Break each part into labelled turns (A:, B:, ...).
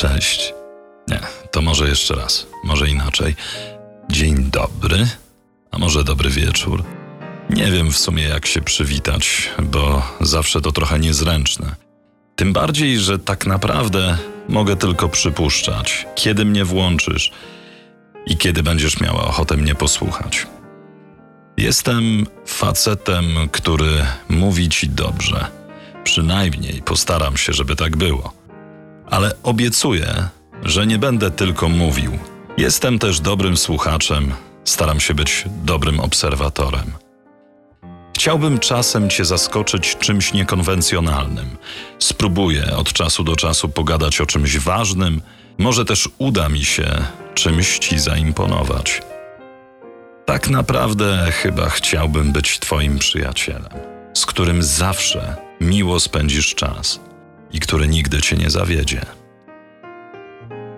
A: Cześć. Nie, to może jeszcze raz, może inaczej. Dzień dobry, a może dobry wieczór. Nie wiem w sumie jak się przywitać, bo zawsze to trochę niezręczne. Tym bardziej, że tak naprawdę mogę tylko przypuszczać, kiedy mnie włączysz i kiedy będziesz miała ochotę mnie posłuchać. Jestem facetem, który mówi ci dobrze. Przynajmniej postaram się, żeby tak było. Ale obiecuję, że nie będę tylko mówił. Jestem też dobrym słuchaczem, staram się być dobrym obserwatorem. Chciałbym czasem Cię zaskoczyć czymś niekonwencjonalnym. Spróbuję od czasu do czasu pogadać o czymś ważnym, może też uda mi się czymś Ci zaimponować. Tak naprawdę chyba chciałbym być Twoim przyjacielem, z którym zawsze miło spędzisz czas i który nigdy Cię nie zawiedzie.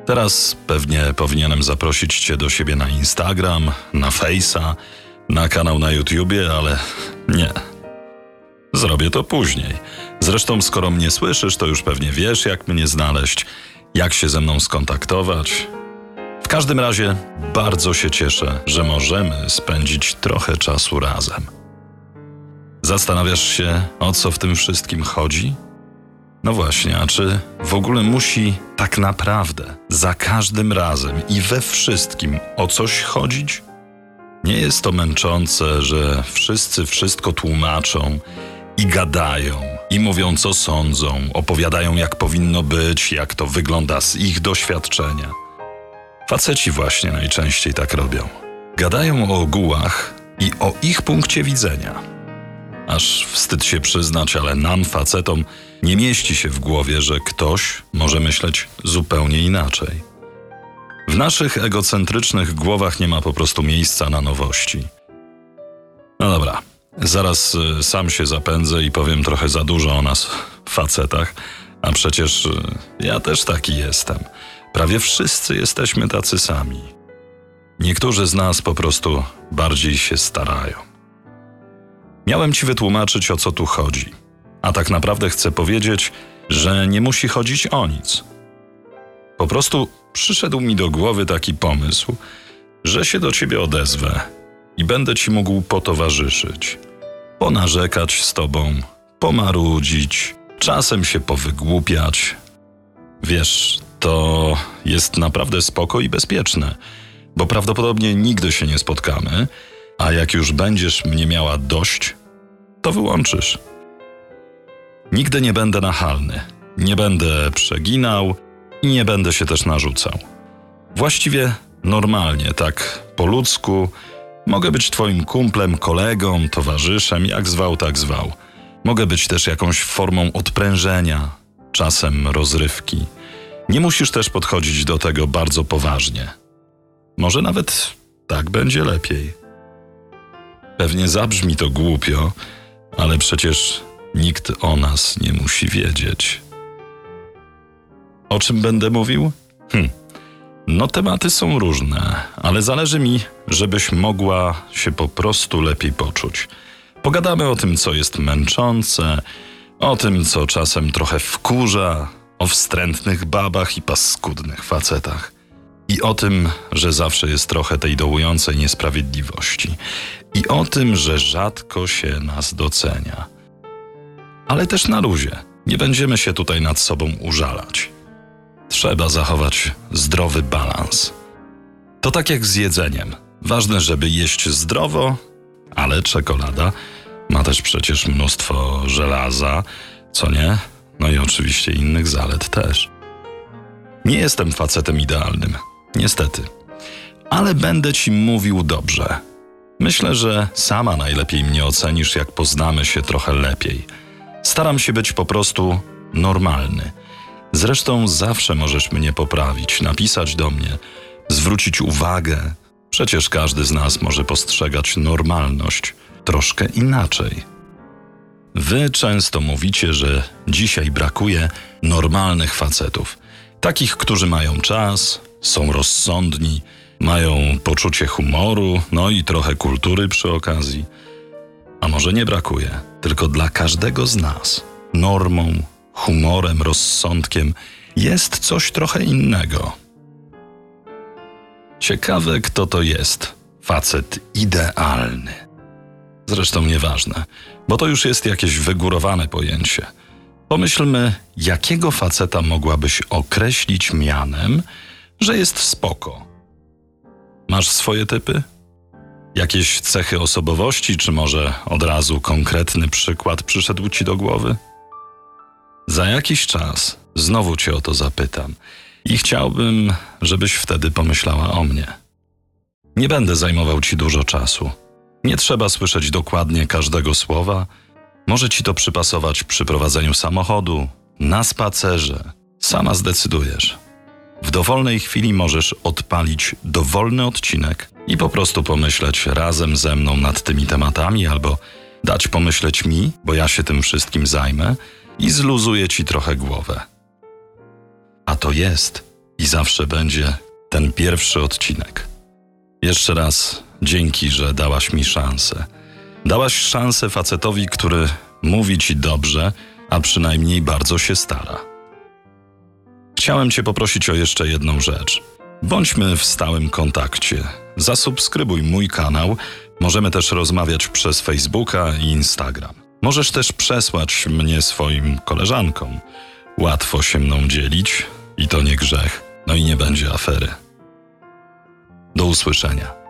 A: Teraz pewnie powinienem zaprosić Cię do siebie na Instagram, na Face'a, na kanał na YouTubie, ale nie. Zrobię to później. Zresztą, skoro mnie słyszysz, to już pewnie wiesz, jak mnie znaleźć, jak się ze mną skontaktować. W każdym razie bardzo się cieszę, że możemy spędzić trochę czasu razem. Zastanawiasz się, o co w tym wszystkim chodzi? No właśnie, a czy w ogóle musi tak naprawdę za każdym razem i we wszystkim o coś chodzić? Nie jest to męczące, że wszyscy wszystko tłumaczą i gadają, i mówią co sądzą, opowiadają jak powinno być, jak to wygląda z ich doświadczenia. Faceci właśnie najczęściej tak robią. Gadają o ogółach i o ich punkcie widzenia. Aż wstyd się przyznać, ale nam, facetom, nie mieści się w głowie, że ktoś może myśleć zupełnie inaczej. W naszych egocentrycznych głowach nie ma po prostu miejsca na nowości. No dobra, zaraz y, sam się zapędzę i powiem trochę za dużo o nas, facetach, a przecież y, ja też taki jestem. Prawie wszyscy jesteśmy tacy sami. Niektórzy z nas po prostu bardziej się starają. Miałem ci wytłumaczyć, o co tu chodzi, a tak naprawdę chcę powiedzieć, że nie musi chodzić o nic. Po prostu przyszedł mi do głowy taki pomysł, że się do ciebie odezwę i będę ci mógł potowarzyszyć, ponarzekać z tobą, pomarudzić, czasem się powygłupiać. Wiesz, to jest naprawdę spoko i bezpieczne, bo prawdopodobnie nigdy się nie spotkamy, a jak już będziesz mnie miała dość, to wyłączysz. Nigdy nie będę nachalny, nie będę przeginał i nie będę się też narzucał. Właściwie normalnie, tak po ludzku, mogę być Twoim kumplem, kolegą, towarzyszem, jak zwał, tak zwał. Mogę być też jakąś formą odprężenia, czasem rozrywki. Nie musisz też podchodzić do tego bardzo poważnie. Może nawet tak będzie lepiej. Pewnie zabrzmi to głupio, ale przecież nikt o nas nie musi wiedzieć. O czym będę mówił? Hm. No, tematy są różne, ale zależy mi, żebyś mogła się po prostu lepiej poczuć. Pogadamy o tym, co jest męczące, o tym, co czasem trochę wkurza, o wstrętnych babach i paskudnych facetach. I o tym, że zawsze jest trochę tej dołującej niesprawiedliwości. I o tym, że rzadko się nas docenia. Ale też na luzie. Nie będziemy się tutaj nad sobą użalać. Trzeba zachować zdrowy balans. To tak jak z jedzeniem. Ważne, żeby jeść zdrowo, ale czekolada ma też przecież mnóstwo żelaza, co nie? No i oczywiście innych zalet też. Nie jestem facetem idealnym, niestety. Ale będę ci mówił dobrze. Myślę, że sama najlepiej mnie ocenisz, jak poznamy się trochę lepiej. Staram się być po prostu normalny. Zresztą zawsze możesz mnie poprawić, napisać do mnie, zwrócić uwagę. Przecież każdy z nas może postrzegać normalność troszkę inaczej. Wy często mówicie, że dzisiaj brakuje normalnych facetów. Takich, którzy mają czas, są rozsądni, mają poczucie humoru, no i trochę kultury przy okazji. A może nie brakuje, tylko dla każdego z nas normą humorem, rozsądkiem, jest coś trochę innego. Ciekawe, kto to jest. Facet idealny. Zresztą nieważne, bo to już jest jakieś wygórowane pojęcie. Pomyślmy, jakiego faceta mogłabyś określić mianem, że jest spoko. Masz swoje typy? Jakieś cechy osobowości, czy może od razu konkretny przykład przyszedł ci do głowy? Za jakiś czas znowu cię o to zapytam i chciałbym, żebyś wtedy pomyślała o mnie. Nie będę zajmował ci dużo czasu. Nie trzeba słyszeć dokładnie każdego słowa. Może ci to przypasować przy prowadzeniu samochodu, na spacerze. Sama zdecydujesz. W dowolnej chwili możesz odpalić dowolny odcinek i po prostu pomyśleć razem ze mną nad tymi tematami, albo dać pomyśleć mi, bo ja się tym wszystkim zajmę i zluzuję ci trochę głowę. A to jest i zawsze będzie ten pierwszy odcinek. Jeszcze raz dzięki, że dałaś mi szansę. Dałaś szansę facetowi, który mówi ci dobrze, a przynajmniej bardzo się stara. Chciałem Cię poprosić o jeszcze jedną rzecz. Bądźmy w stałym kontakcie. Zasubskrybuj mój kanał. Możemy też rozmawiać przez Facebooka i Instagram. Możesz też przesłać mnie swoim koleżankom. Łatwo się mną dzielić i to nie grzech. No i nie będzie afery. Do usłyszenia.